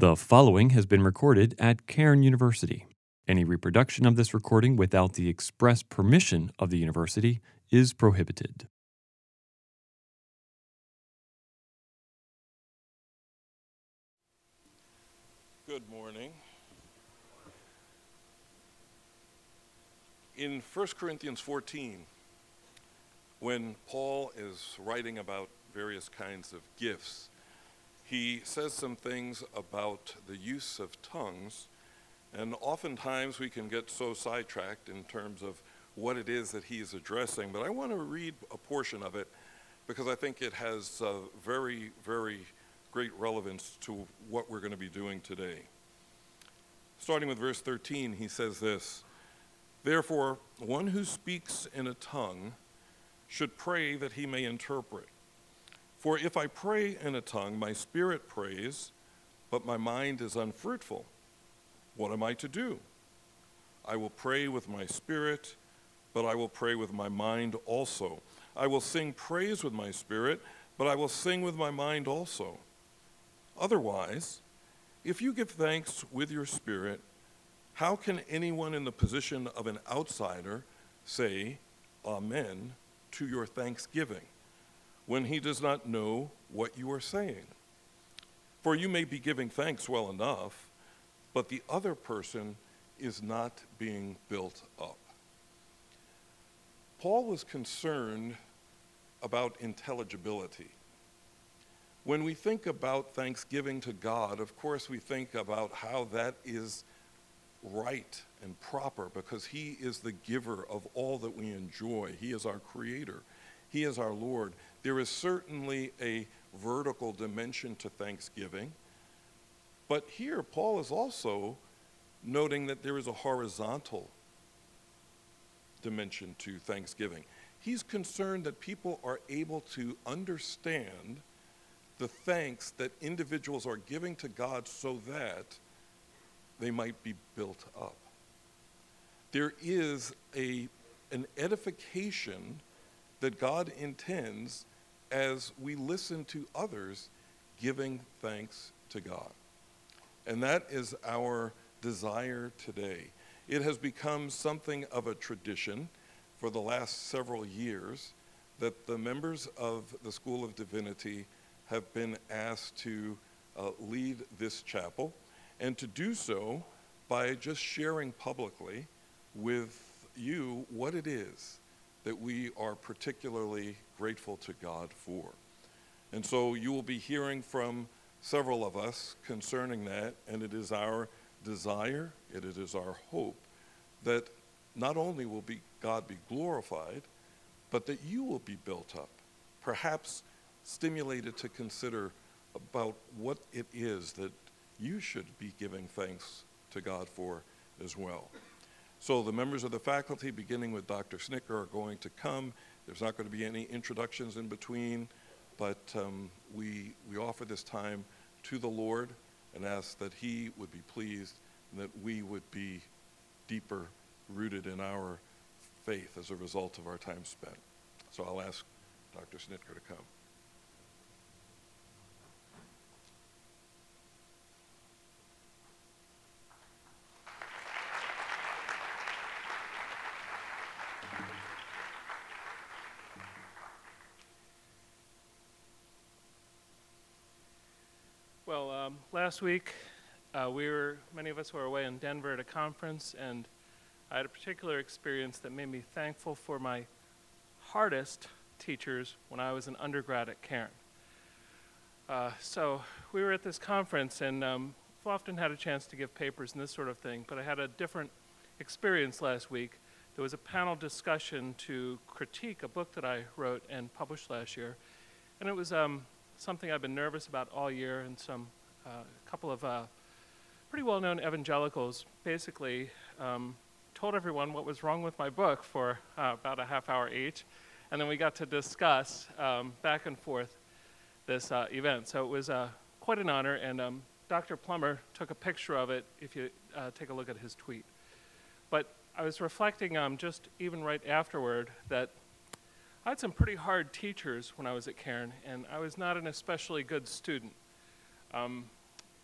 The following has been recorded at Cairn University. Any reproduction of this recording without the express permission of the university is prohibited. Good morning. In 1 Corinthians 14, when Paul is writing about various kinds of gifts, he says some things about the use of tongues, and oftentimes we can get so sidetracked in terms of what it is that he is addressing. But I want to read a portion of it because I think it has uh, very, very great relevance to what we're going to be doing today. Starting with verse 13, he says this Therefore, one who speaks in a tongue should pray that he may interpret. For if I pray in a tongue, my spirit prays, but my mind is unfruitful. What am I to do? I will pray with my spirit, but I will pray with my mind also. I will sing praise with my spirit, but I will sing with my mind also. Otherwise, if you give thanks with your spirit, how can anyone in the position of an outsider say, Amen, to your thanksgiving? When he does not know what you are saying. For you may be giving thanks well enough, but the other person is not being built up. Paul was concerned about intelligibility. When we think about thanksgiving to God, of course, we think about how that is right and proper because He is the giver of all that we enjoy. He is our creator, He is our Lord. There is certainly a vertical dimension to thanksgiving, but here Paul is also noting that there is a horizontal dimension to thanksgiving. He's concerned that people are able to understand the thanks that individuals are giving to God so that they might be built up. There is a, an edification that God intends as we listen to others giving thanks to God. And that is our desire today. It has become something of a tradition for the last several years that the members of the School of Divinity have been asked to uh, lead this chapel and to do so by just sharing publicly with you what it is that we are particularly grateful to God for. And so you will be hearing from several of us concerning that, and it is our desire, it is our hope that not only will be God be glorified, but that you will be built up, perhaps stimulated to consider about what it is that you should be giving thanks to God for as well. So the members of the faculty, beginning with Dr. Schnittjer, are going to come. There's not going to be any introductions in between, but um, we, we offer this time to the Lord and ask that He would be pleased and that we would be deeper rooted in our faith as a result of our time spent. So I'll ask Dr. Schnittjer to come. Um, last week, uh, we were many of us were away in Denver at a conference, and I had a particular experience that made me thankful for my hardest teachers when I was an undergrad at Cairn. Uh, so we were at this conference, and um, I've often had a chance to give papers and this sort of thing, but I had a different experience last week. There was a panel discussion to critique a book that I wrote and published last year, and it was um, something I've been nervous about all year, and some a couple of uh, pretty well known evangelicals basically um, told everyone what was wrong with my book for uh, about a half hour each. And then we got to discuss um, back and forth this uh, event. So it was uh, quite an honor. And um, Dr. Plummer took a picture of it if you uh, take a look at his tweet. But I was reflecting um, just even right afterward that I had some pretty hard teachers when I was at Cairn, and I was not an especially good student. Um,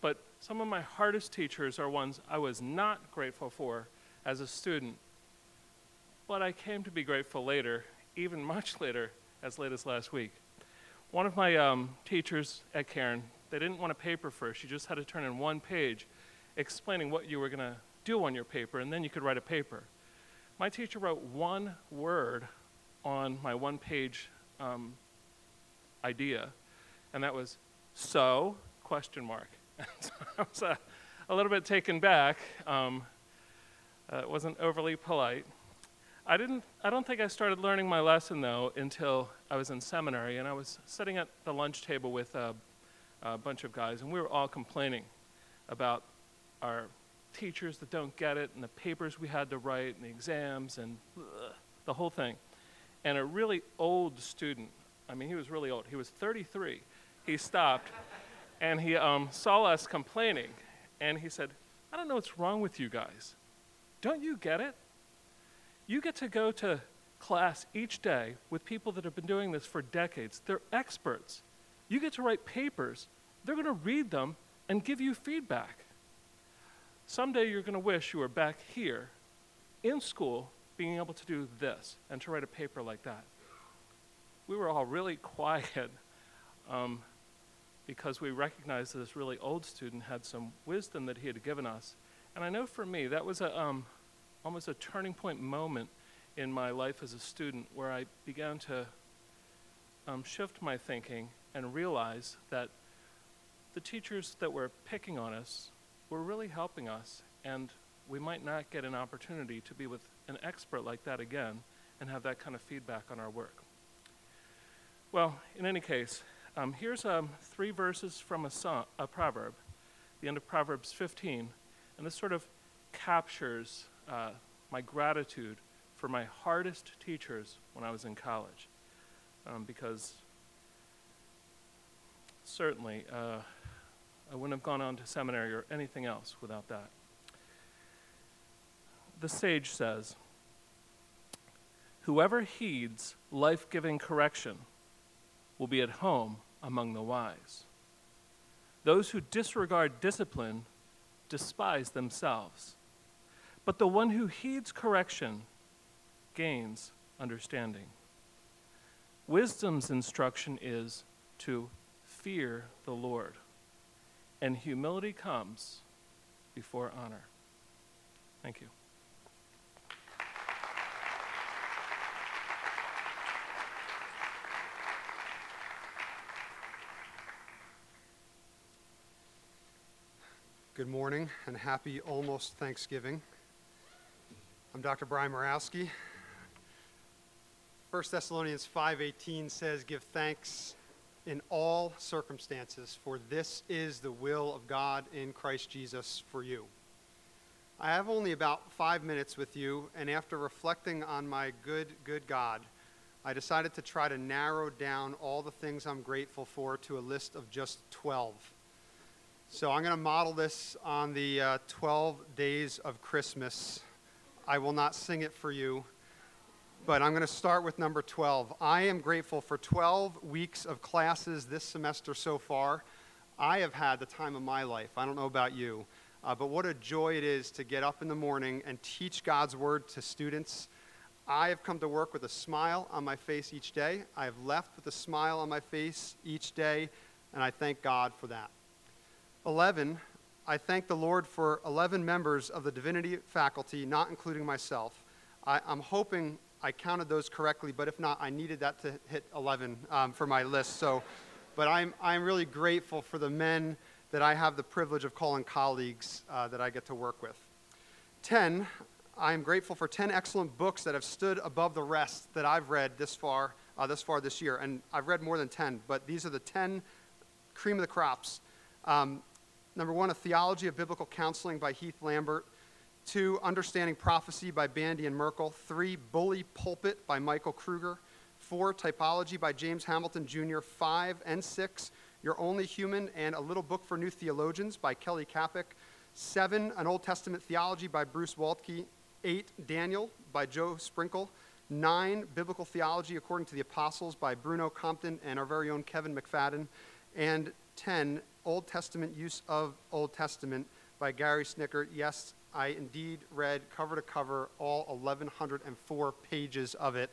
but some of my hardest teachers are ones I was not grateful for as a student, but I came to be grateful later, even much later, as late as last week. One of my um, teachers at Cairn, they didn't want a paper first. You just had to turn in one page explaining what you were going to do on your paper, and then you could write a paper. My teacher wrote one word on my one page um, idea, and that was so question mark. so I was uh, a little bit taken back. Um, uh, it wasn't overly polite. I didn't. I don't think I started learning my lesson though until I was in seminary, and I was sitting at the lunch table with a, a bunch of guys, and we were all complaining about our teachers that don't get it, and the papers we had to write, and the exams, and ugh, the whole thing. And a really old student, I mean, he was really old. He was 33. He stopped, and he um, saw us complaining, and he said, "I don't know what's wrong with you guys. Don't you get it? You get to go to class each day with people that have been doing this for decades. They're experts. You get to write papers. They're going to read them and give you feedback. Someday you're going to wish you were back here in school being able to do this and to write a paper like that. We were all really quiet um, because we recognized that this really old student had some wisdom that he had given us. And I know for me, that was a, um, almost a turning point moment in my life as a student where I began to um, shift my thinking and realize that the teachers that were picking on us were really helping us, and we might not get an opportunity to be with an expert like that again and have that kind of feedback on our work. Well, in any case, um, here's um, three verses from a, song, a proverb, the end of Proverbs 15, and this sort of captures uh, my gratitude for my hardest teachers when I was in college. Um, because certainly uh, I wouldn't have gone on to seminary or anything else without that. The sage says, Whoever heeds life giving correction will be at home among the wise. Those who disregard discipline despise themselves. But the one who heeds correction gains understanding. Wisdom's instruction is to fear the Lord, and humility comes before honor. Thank you. Good morning and happy almost Thanksgiving. I'm Dr. Brian Morawski. 1 Thessalonians 5:18 says, "Give thanks in all circumstances, for this is the will of God in Christ Jesus for you." I have only about 5 minutes with you, and after reflecting on my good good God, I decided to try to narrow down all the things I'm grateful for to a list of just 12. So I'm going to model this on the uh, 12 days of Christmas I will not sing it for you, but I'm going to start with number 12. I am grateful for 12 weeks of classes this semester so far. I have had the time of my life. I don't know about you, uh, but what a joy it is to get up in the morning and teach God's word to students. I have come to work with a smile on my face each day. I have left with a smile on my face each day, and I thank God for that. 11, I thank the Lord for 11 members of the divinity faculty, not including myself. I, am hoping I counted those correctly, but if not, I needed that to hit 11 um, for my list. So, but I'm, I'm really grateful for the men that I have the privilege of calling colleagues uh, that I get to work with. 10, I am grateful for 10 excellent books that have stood above the rest that I've read this far, uh, this far this year. And I've read more than 10, but these are the 10 cream of the crops. Um, Number one, A Theology of Biblical Counseling by Heath Lambert. Two, Understanding Prophecy by Bandy and Merkle. Three, Bully Pulpit by Michael Kruger. Four, Typology by James Hamilton Jr. Five and six, You're Only Human and A Little Book for New Theologians by Kelly Kapic. Seven, An Old Testament Theology by Bruce Waltke. Eight, Daniel by Joe Sprinkle. Nine, Biblical Theology According to the Apostles by Bruno Compton and our very own Kevin McFadden. And 10, Old Testament Use of Old Testament by Gary Schnittjer. Yes, I indeed read cover to cover all 1,104 pages of it,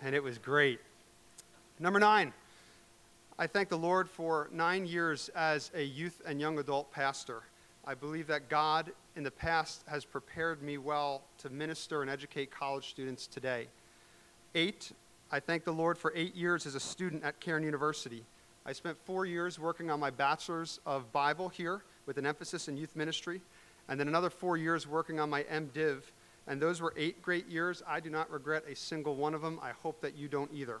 and it was great. Number nine, I thank the Lord for nine years as a youth and young adult pastor. I believe that God in the past has prepared me well to minister and educate college students today. Eight, I thank the Lord for eight years as a student at Cairn University. I spent four years working on my bachelor's of Bible here with an emphasis in youth ministry, and then another four years working on my MDiv. And those were eight great years. I do not regret a single one of them. I hope that you don't either.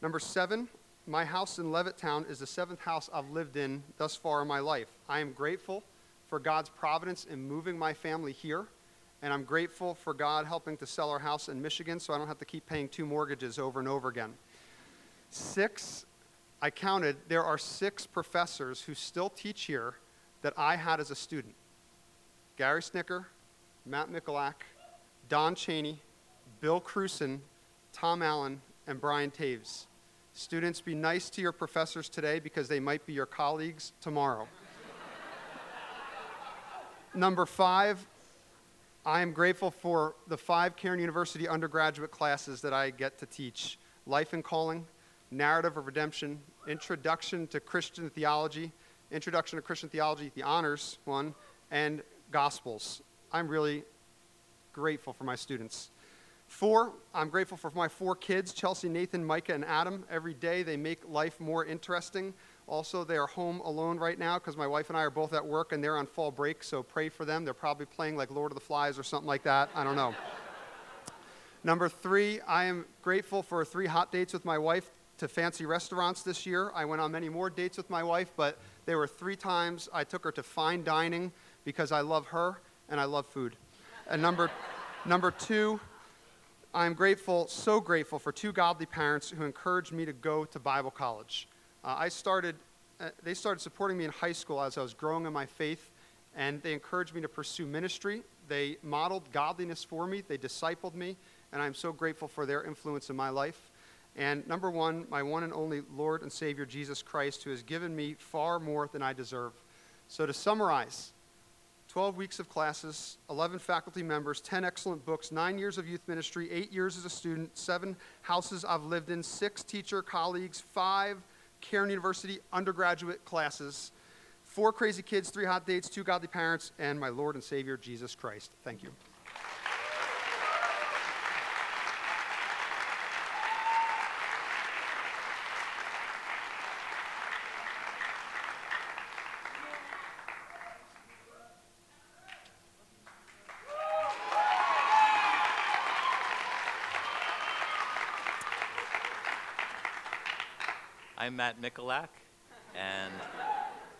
Number seven, my house in Levittown is the seventh house I've lived in thus far in my life. I am grateful for God's providence in moving my family here, and I'm grateful for God helping to sell our house in Michigan so I don't have to keep paying two mortgages over and over again. Six, I counted, there are six professors who still teach here that I had as a student Gary Schnittjer, Matt Mikulak, Don Cheney, Bill Krewson, Tom Allen, and Brian Toews. Students, be nice to your professors today because they might be your colleagues tomorrow. Number five, I am grateful for the five Cairn University undergraduate classes that I get to teach Life and Calling, Narrative of Redemption, Introduction to Christian Theology, Introduction to Christian Theology, the honors one, and Gospels. I'm really grateful for my students. Four, I'm grateful for my four kids Chelsea, Nathan, Micah, and Adam. Every day they make life more interesting. Also, they are home alone right now because my wife and I are both at work and they're on fall break, so pray for them. They're probably playing like Lord of the Flies or something like that. I don't know. Number three, I am grateful for three hot dates with my wife to fancy restaurants this year. I went on many more dates with my wife, but there were three times I took her to fine dining because I love her and I love food. And number, number two, I'm grateful, so grateful for two godly parents who encouraged me to go to Bible college. Uh, I started, uh, they started supporting me in high school as I was growing in my faith, and they encouraged me to pursue ministry. They modeled godliness for me, they discipled me, and I'm so grateful for their influence in my life. And number one, my one and only Lord and Savior, Jesus Christ, who has given me far more than I deserve. So to summarize, 12 weeks of classes, 11 faculty members, 10 excellent books, nine years of youth ministry, eight years as a student, seven houses I've lived in, six teacher colleagues, five Cairn University undergraduate classes, four crazy kids, three hot dates, two godly parents, and my Lord and Savior, Jesus Christ. Thank you. I'm Matt Mikulak, and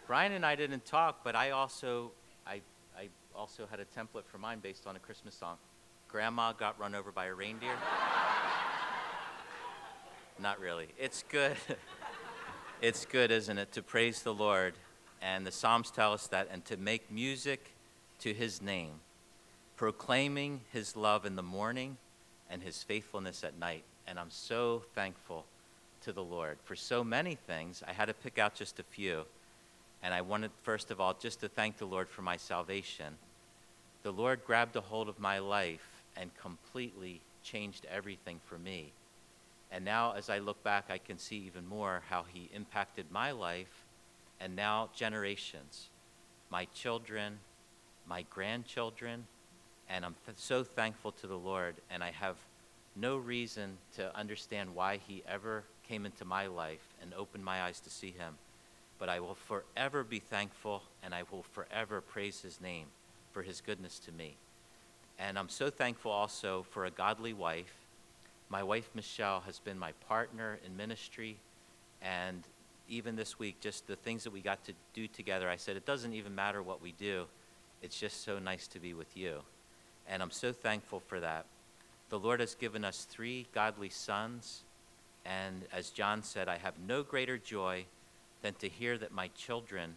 Brian and I didn't talk, but I also I, I also had a template for mine based on a Christmas song. Grandma got run over by a reindeer. Not really. It's good. it's good, isn't it, to praise the Lord, and the Psalms tell us that, and to make music to His name, proclaiming His love in the morning and His faithfulness at night. And I'm so thankful to the Lord for so many things. I had to pick out just a few. And I wanted, first of all, just to thank the Lord for my salvation. The Lord grabbed a hold of my life and completely changed everything for me. And now, as I look back, I can see even more how He impacted my life and now generations, my children, my grandchildren. And I'm th- so thankful to the Lord. And I have no reason to understand why He ever came into my life and opened my eyes to see him. But I will forever be thankful and I will forever praise his name for his goodness to me. And I'm so thankful also for a godly wife. My wife, Michelle, has been my partner in ministry. And even this week, just the things that we got to do together, I said, it doesn't even matter what we do. It's just so nice to be with you. And I'm so thankful for that. The Lord has given us three godly sons and as John said, I have no greater joy than to hear that my children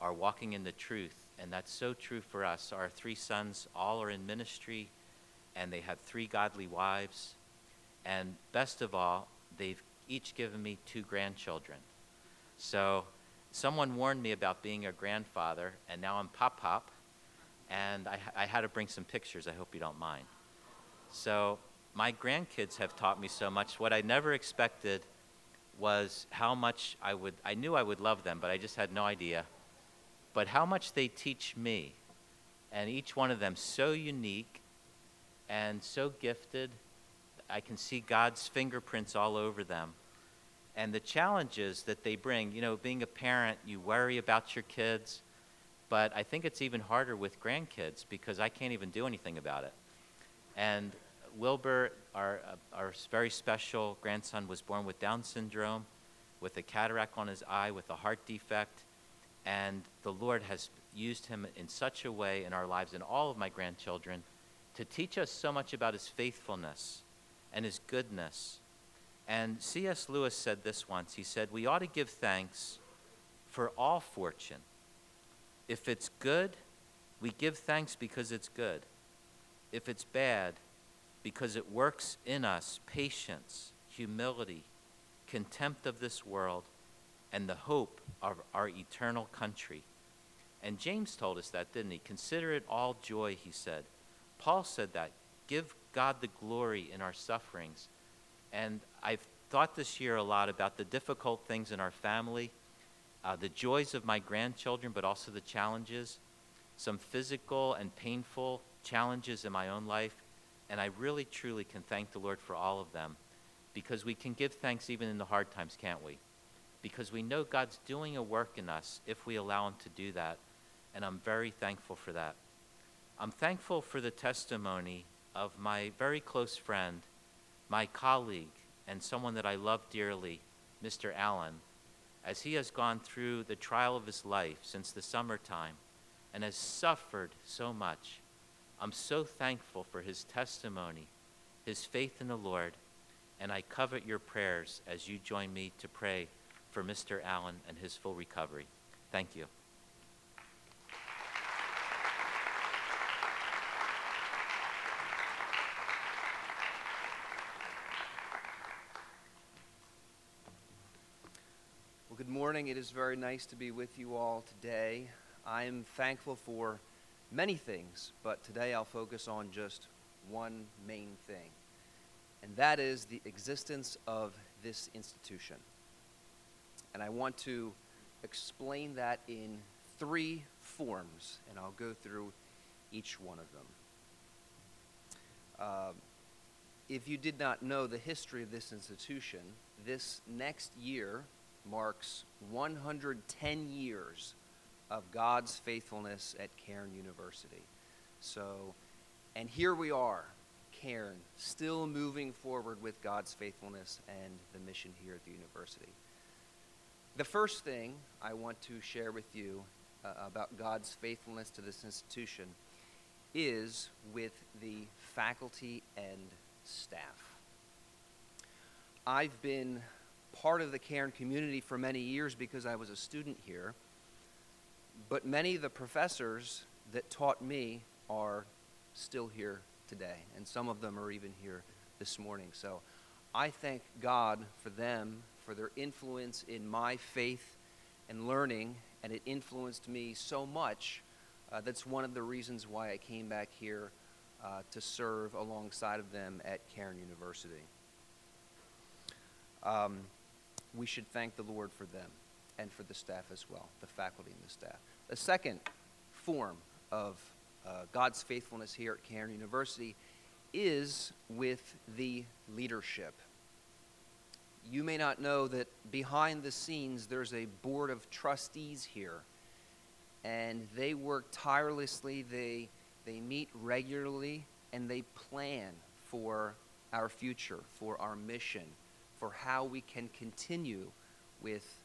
are walking in the truth. And that's so true for us. Our three sons all are in ministry, and they have three godly wives. And best of all, they've each given me two grandchildren. So someone warned me about being a grandfather, and now I'm pop pop, and I, I had to bring some pictures. I hope you don't mind. So, my grandkids have taught me so much. What I never expected was how much I would, I knew I would love them, but I just had no idea. But how much they teach me. And each one of them so unique and so gifted. I can see God's fingerprints all over them. And the challenges that they bring, you know, being a parent, you worry about your kids, but I think it's even harder with grandkids because I can't even do anything about it. And Wilbur, our, uh, our very special grandson, was born with Down syndrome, with a cataract on his eye, with a heart defect. And the Lord has used him in such a way in our lives and all of my grandchildren to teach us so much about his faithfulness and his goodness. And C.S. Lewis said this once. He said, We ought to give thanks for all fortune. If it's good, we give thanks because it's good. If it's bad, because it works in us patience, humility, contempt of this world, and the hope of our eternal country. And James told us that, didn't he? Consider it all joy, he said. Paul said that. Give God the glory in our sufferings. And I've thought this year a lot about the difficult things in our family, uh, the joys of my grandchildren, but also the challenges, some physical and painful challenges in my own life. And I really, truly can thank the Lord for all of them because we can give thanks even in the hard times, can't we? Because we know God's doing a work in us if we allow Him to do that. And I'm very thankful for that. I'm thankful for the testimony of my very close friend, my colleague, and someone that I love dearly, Mr. Allen, as he has gone through the trial of his life since the summertime and has suffered so much. I'm so thankful for his testimony, his faith in the Lord, and I covet your prayers as you join me to pray for Mr. Allen and his full recovery. Thank you. Well, good morning. It is very nice to be with you all today. I am thankful for many things, but today I'll focus on just one main thing, and that is the existence of this institution. And I want to explain that in three forms, and I'll go through each one of them. Uh, if you did not know the history of this institution, this next year marks 110 years of God's faithfulness at Cairn University. So, and here we are, Cairn, still moving forward with God's faithfulness and the mission here at the university. The first thing I want to share with you uh, about God's faithfulness to this institution is with the faculty and staff. I've been part of the Cairn community for many years because I was a student here. But many of the professors that taught me are still here today, and some of them are even here this morning. So I thank God for them, for their influence in my faith and learning, and it influenced me so much. Uh, that's one of the reasons why I came back here uh, to serve alongside of them at Cairn University. Um, we should thank the Lord for them and for the staff as well, the faculty and the staff. The second form of uh, God's faithfulness here at Cairn University is with the leadership. You may not know that behind the scenes there's a board of trustees here, and they work tirelessly. They, they meet regularly, and they plan for our future, for our mission, for how we can continue with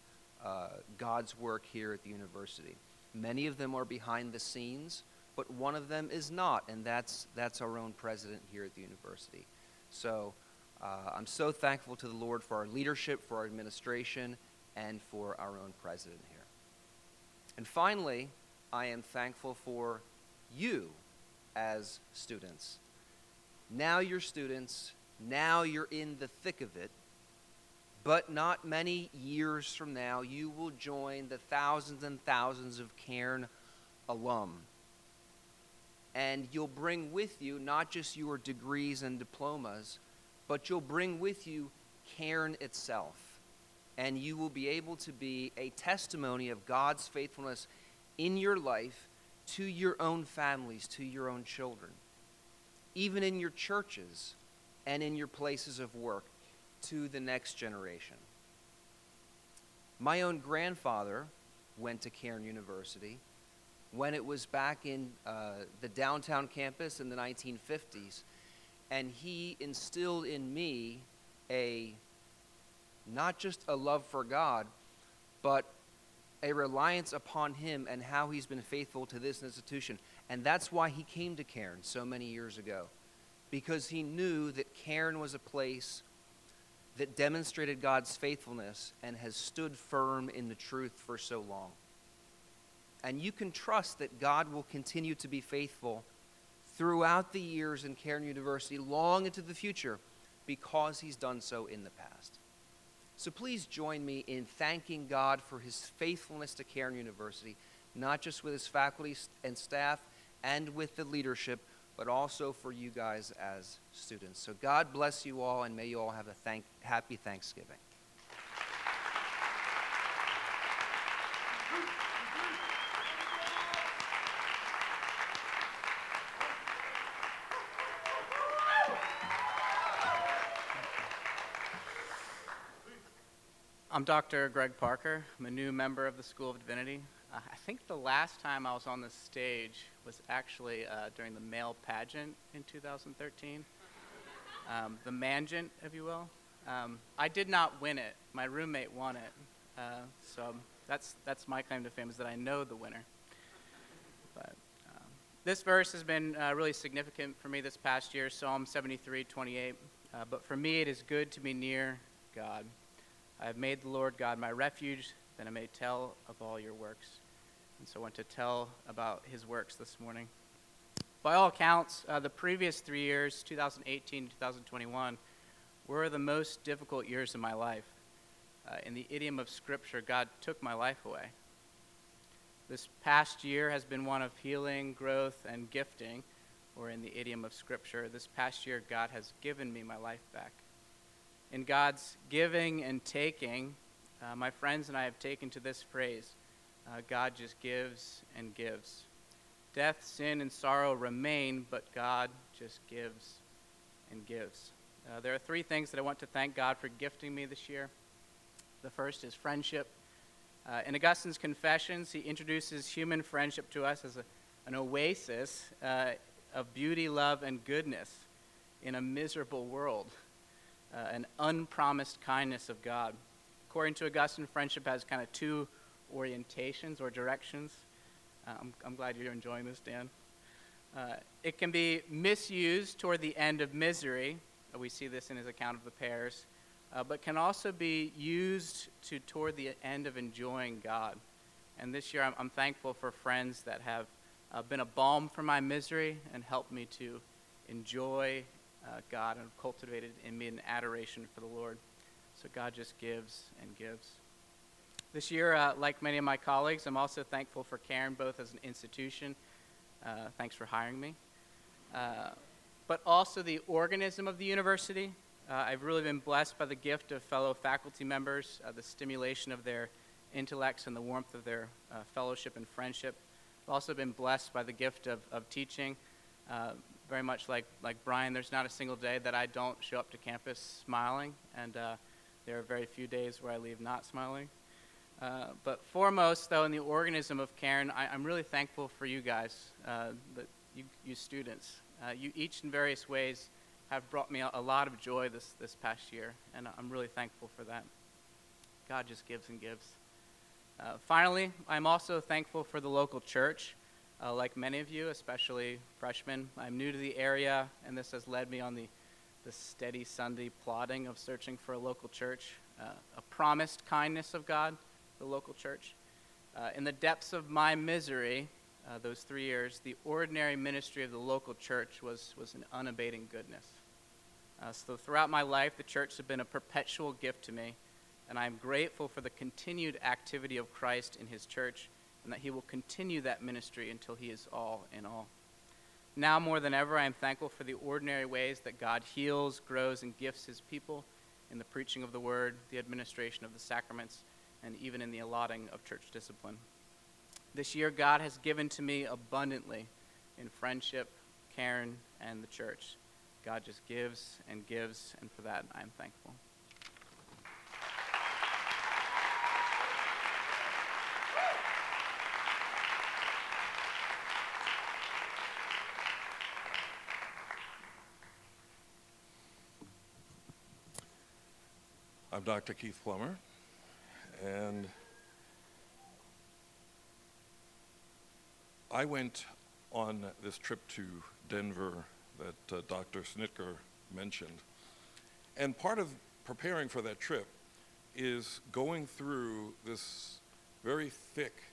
uh, God's work here at the university. Many of them are behind the scenes, but one of them is not, and that's, that's our own president here at the university. So uh, I'm so thankful to the Lord for our leadership, for our administration, and for our own president here. And finally, I am thankful for you as students. Now you're students, now you're in the thick of it But not many years from now, you will join the thousands and thousands of Cairn alum. And you'll bring with you not just your degrees and diplomas, but you'll bring with you Cairn itself. And you will be able to be a testimony of God's faithfulness in your life to your own families, to your own children, even in your churches and in your places of work to the next generation. My own grandfather went to Cairn University when it was back in uh, the downtown campus in the 1950s, and he instilled in me a not just a love for God, but a reliance upon Him and how He's been faithful to this institution. And that's why he came to Cairn so many years ago, because he knew that Cairn was a place that demonstrated God's faithfulness and has stood firm in the truth for so long. And you can trust that God will continue to be faithful throughout the years in Cairn University, long into the future, because he's done so in the past. So please join me in thanking God for his faithfulness to Cairn University, not just with his faculty and staff and with the leadership, but also for you guys as students. So God bless you all, and may you all have a thank- happy Thanksgiving. I'm Dr. Greg Parker. I'm a new member of the School of Divinity. Uh, I think the last time I was on this stage was actually uh, during the male pageant in 2013. Um, the Mangent, if you will. Um, I did not win it. My roommate won it. Uh, so that's, that's my claim to fame is that I know the winner. But um, this verse has been uh, really significant for me this past year, Psalm 73, 28. Uh, but for me, it is good to be near God. I have made the Lord God my refuge, that I may tell of all your works. And so I want to tell about his works this morning. By all accounts, uh, the previous three years, 2018 2021, were the most difficult years of my life. Uh, in the idiom of Scripture, God took my life away. This past year has been one of healing, growth, and gifting, or in the idiom of Scripture, this past year, God has given me my life back in God's giving and taking, uh, my friends and I have taken to this phrase uh, God just gives and gives. Death, sin, and sorrow remain, but God just gives and gives. Uh, there are three things that I want to thank God for gifting me this year. The first is friendship. Uh, in Augustine's Confessions, he introduces human friendship to us as a, an oasis uh, of beauty, love, and goodness in a miserable world uh, an unpromised kindness of God. According to Augustine, friendship has kind of two orientations or directions. Uh, I'm, I'm, glad you're enjoying this, Dan. Uh, it can be misused toward the end of misery. Uh, we see this in his account of the pairs. Uh, but can also be used to toward the end of enjoying God. And this year, I'm, I'm thankful for friends that have uh, been a balm for my misery and helped me to enjoy uh, God and cultivated in me an adoration for the Lord. So God just gives and gives. This year, uh, like many of my colleagues, I'm also thankful for Cairn, both as an institution. Uh, thanks for hiring me. Uh, but also the organism of the university. Uh, I've really been blessed by the gift of fellow faculty members, uh, the stimulation of their intellects and the warmth of their fellowship and friendship. I've also been blessed by the gift of, of teaching. Uh, very much like, like Brian, there's not a single day that I don't show up to campus smiling, and uh, there are very few days where I leave not smiling. Uh, but foremost, though, in the organism of Cairn, I, am really thankful for you guys, uh, the, you, you, students. Uh, you each in various ways have brought me a, a, lot of joy this, this past year, and I'm really thankful for that. God just gives and gives. Uh, finally, I'm also thankful for the local church. Uh, like many of you, especially freshmen, I'm new to the area, and this has led me on the, the steady Sunday plodding of searching for a local church, uh, a promised kindness of God, the local church. Uh, in the depths of my misery, uh, those three years, the ordinary ministry of the local church was, was an unabating goodness. Uh, so throughout my life, the church has been a perpetual gift to me, and I am grateful for the continued activity of Christ in his church and that he will continue that ministry until he is all in all. Now more than ever, I am thankful for the ordinary ways that God heals, grows, and gifts his people in the preaching of the word, the administration of the sacraments, and even in the allotting of church discipline. This year, God has given to me abundantly in friendship, Cairn, and the church. God just gives and gives, and for that I am thankful. I'm Dr. Keith Plummer, and I went on this trip to Denver that uh, Dr. Schnittjer mentioned. And part of preparing for that trip is going through this very thick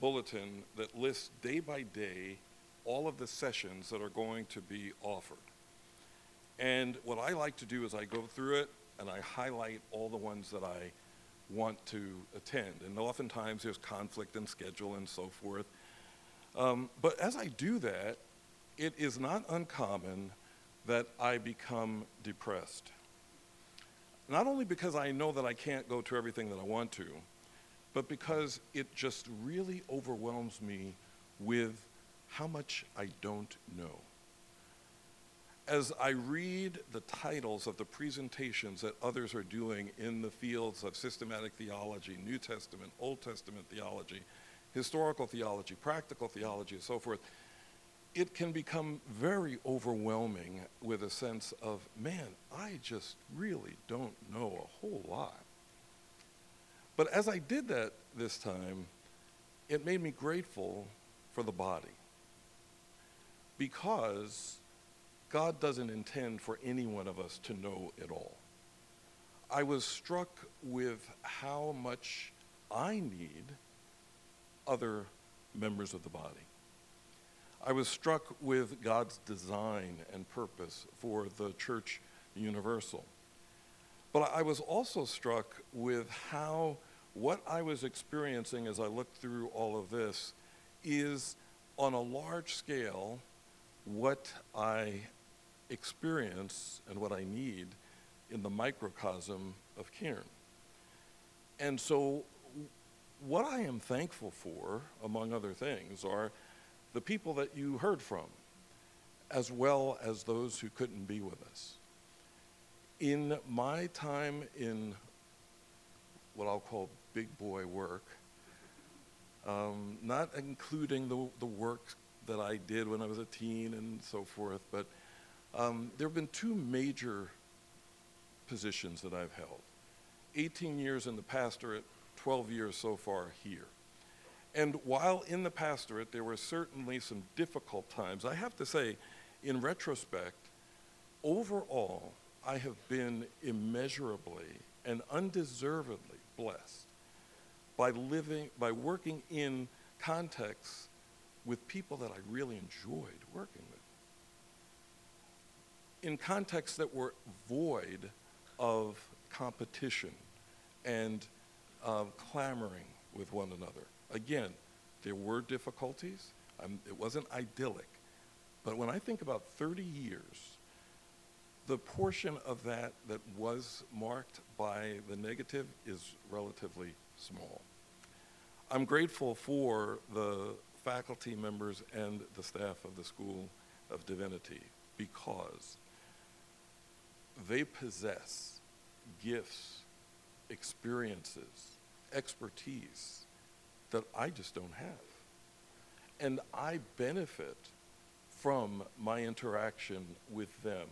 bulletin that lists day by day all of the sessions that are going to be offered. And what I like to do is I go through it and I highlight all the ones that I want to attend. And oftentimes there's conflict in schedule and so forth. Um, but as I do that, it is not uncommon that I become depressed. Not only because I know that I can't go to everything that I want to, but because it just really overwhelms me with how much I don't know. As I read the titles of the presentations that others are doing in the fields of systematic theology, New Testament, Old Testament theology, historical theology, practical theology, and so forth, it can become very overwhelming with a sense of, man, I just really don't know a whole lot. But as I did that this time, it made me grateful for the body. Because God doesn't intend for any one of us to know it all. I was struck with how much I need other members of the body. I was struck with God's design and purpose for the church universal. But I was also struck with how what I was experiencing as I looked through all of this is on a large scale what I experience and what I need in the microcosm of Cairn. And so what I am thankful for, among other things, are the people that you heard from, as well as those who couldn't be with us. In my time in what I'll call big boy work, um, not including the, the work that I did when I was a teen and so forth, but um, there have been two major positions that I've held 18 years in the pastorate, 12 years so far here. And while in the pastorate, there were certainly some difficult times. I have to say, in retrospect, overall, I have been immeasurably and undeservedly blessed by living, by working in contexts with people that I really enjoyed working with. In contexts that were void of competition and uh, clamoring with one another. Again, there were difficulties. Um, it wasn't idyllic. But when I think about 30 years, the portion of that that was marked by the negative is relatively small. I'm grateful for the faculty members and the staff of the School of Divinity because they possess gifts, experiences, expertise that I just don't have. And I benefit from my interaction with them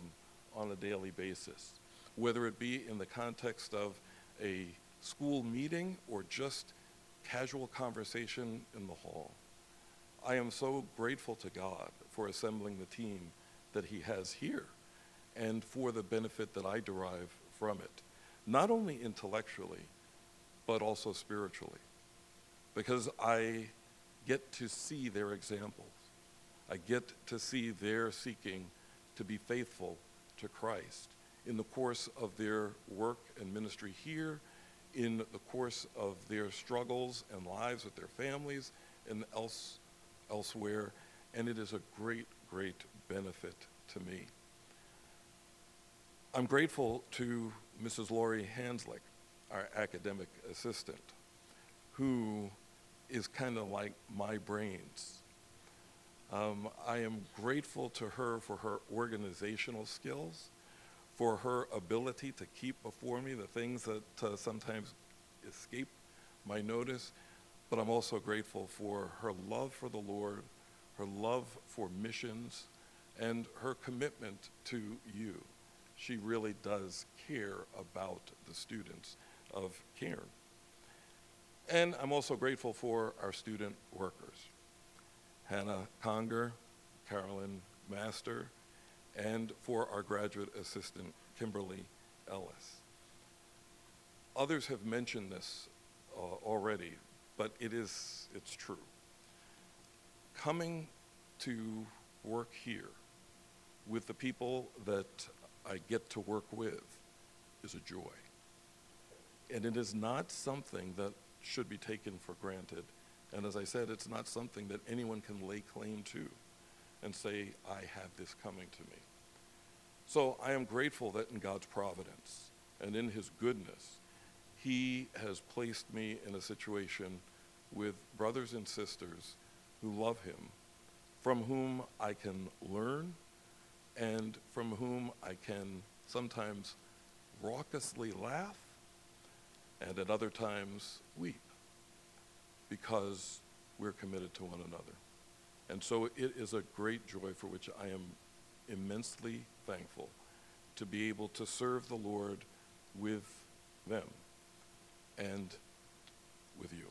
on a daily basis, whether it be in the context of a school meeting or just casual conversation in the hall. I am so grateful to God for assembling the team that He has here and for the benefit that I derive from it, not only intellectually, but also spiritually because I get to see their examples. I get to see their seeking to be faithful to Christ in the course of their work and ministry here in the course of their struggles and lives with their families and else, elsewhere, and it is a great, great benefit to me. I'm grateful to Mrs. Laurie Hanslick, our academic assistant, who is kind of like my brains. Um, I am grateful to her for her organizational skills, for her ability to keep before me the things that uh, sometimes escape my notice, but I'm also grateful for her love for the Lord, her love for missions, and her commitment to you. She really does care about the students of Cairn. And I'm also grateful for our student workers. Hannah Conger, Carolyn Master, and for our graduate assistant, Kimberly Ellis. Others have mentioned this uh, already, but it is, it's true. Coming to work here with the people that I get to work with is a joy. And it is not something that should be taken for granted. And as I said, it's not something that anyone can lay claim to and say, I have this coming to me. So I am grateful that in God's providence and in his goodness, he has placed me in a situation with brothers and sisters who love him, from whom I can learn and from whom I can sometimes raucously laugh and at other times weep because we're committed to one another. And so it is a great joy for which I am immensely thankful to be able to serve the Lord with them and with you.